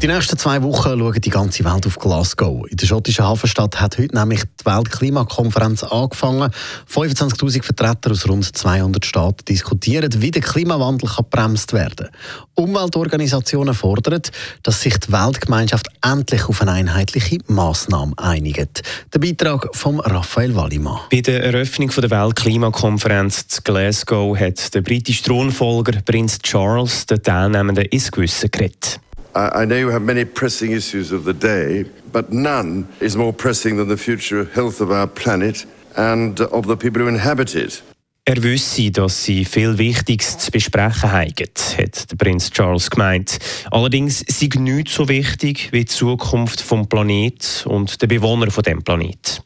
Die nächsten zwei Wochen schauen die ganze Welt auf Glasgow. In der schottischen Hafenstadt hat heute nämlich die Weltklimakonferenz angefangen. 25.000 Vertreter aus rund 200 Staaten diskutieren, wie der Klimawandel gebremst werden kann. Umweltorganisationen fordern, dass sich die Weltgemeinschaft endlich auf eine einheitliche Massnahme einigt. Der Beitrag von Raphael Wallimann. Bei der Eröffnung der Weltklimakonferenz zu Glasgow hat der britische Thronfolger Prinz Charles den Teilnehmenden ins Gewissen geredet. I know you have many pressing issues of the day, but none is more pressing than the future health of our planet and of the people who inhabit it. Er wüsste, dass sie viel Wichtiges zu besprechen haben, hat der Prinz Charles gemeint. Allerdings sei nichts so wichtig wie die Zukunft des Planeten und der Bewohner von dem Planet.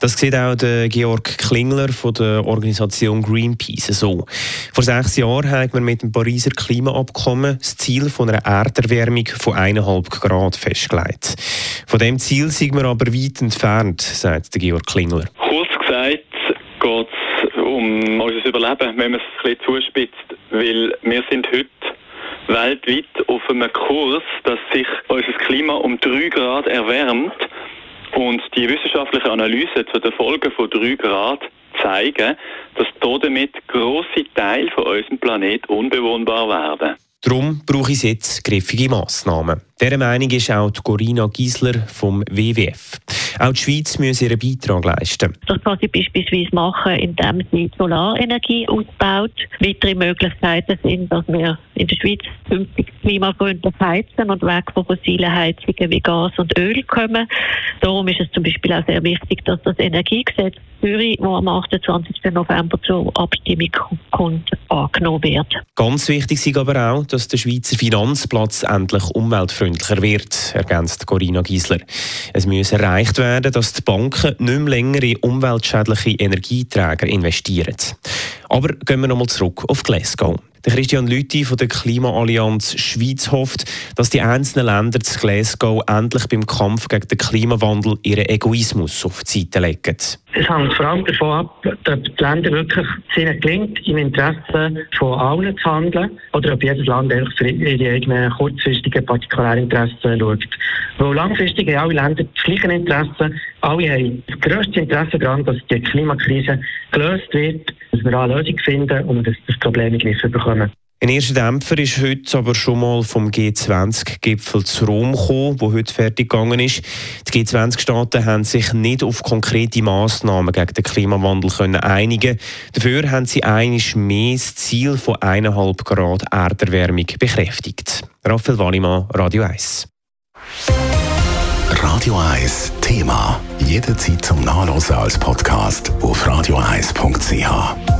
Das sieht auch der Georg Klingler von der Organisation Greenpeace so. Vor sechs Jahren hat man mit dem Pariser Klimaabkommen das Ziel von einer Erderwärmung von 1,5 Grad festgelegt. Von dem Ziel sind wir aber weit entfernt, sagt der Georg Klingler. Kurz gesagt geht es um unser Überleben, wenn man es ein bisschen zuspitzt, weil wir sind heute weltweit auf einem Kurs, dass sich unser Klima um 3 Grad erwärmt und die wissenschaftliche Analyse zu den Folgen von 3 Grad zeigen, dass damit grosse Teile von unserem Planeten unbewohnbar werden. Darum brauche ich jetzt griffige Massnahmen. Dieser Meinung ist auch die Corina Giesler vom WWF. Auch die Schweiz muss ihren Beitrag leisten. Das kann sie beispielsweise machen, indem sie Solarenergie ausbaut. Weitere Möglichkeiten sind, dass wir in der Schweiz künftig klimafreundlich heizen und weg von fossilen Heizungen wie Gas und Öl kommen. Darum ist es zum Beispiel auch sehr wichtig, dass das Energiegesetz Zürich, das am 28. November zur Abstimmung kommt, angenommen wird. Ganz wichtig ist aber auch, dass der Schweizer Finanzplatz endlich umweltfreundlicher wird, ergänzt Corinna Giesler. Es muss erreicht werden, dass die Banken nicht mehr länger in umweltschädliche Energieträger investieren. Aber gehen wir nochmal zurück auf Glasgow. Der Christian Lüthi von der Klimaallianz Schweiz hofft, dass die einzelnen Länder zu Glasgow endlich beim Kampf gegen den Klimawandel ihren Egoismus auf die Seite legen. Es hängt vor allem davon ab, ob die Länder wirklich ihnen gelingt, im Interesse von allen zu handeln oder ob jedes Land einfach für ihre eigenen kurzfristigen Partikularinteressen schaut. Weil langfristig haben alle Länder das gleiche Interesse. Alle haben das grösste Interesse daran, dass die Klimakrise gelöst wird dass wir eine Lösung finden, um das, das Problem in den Bekommen. Ein erster Dämpfer ist heute aber schon mal vom G20-Gipfel zu Rom gekommen, der heute fertig gegangen ist. Die G20-Staaten haben sich nicht auf konkrete Massnahmen gegen den Klimawandel können einigen. Dafür haben sie einiges mehr das Ziel von 1,5 Grad Erderwärmung bekräftigt. Raphael Wallimann, Radio 1. Radio 1 Thema. Jederzeit zum Nachlesen als Podcast auf radio1.ch.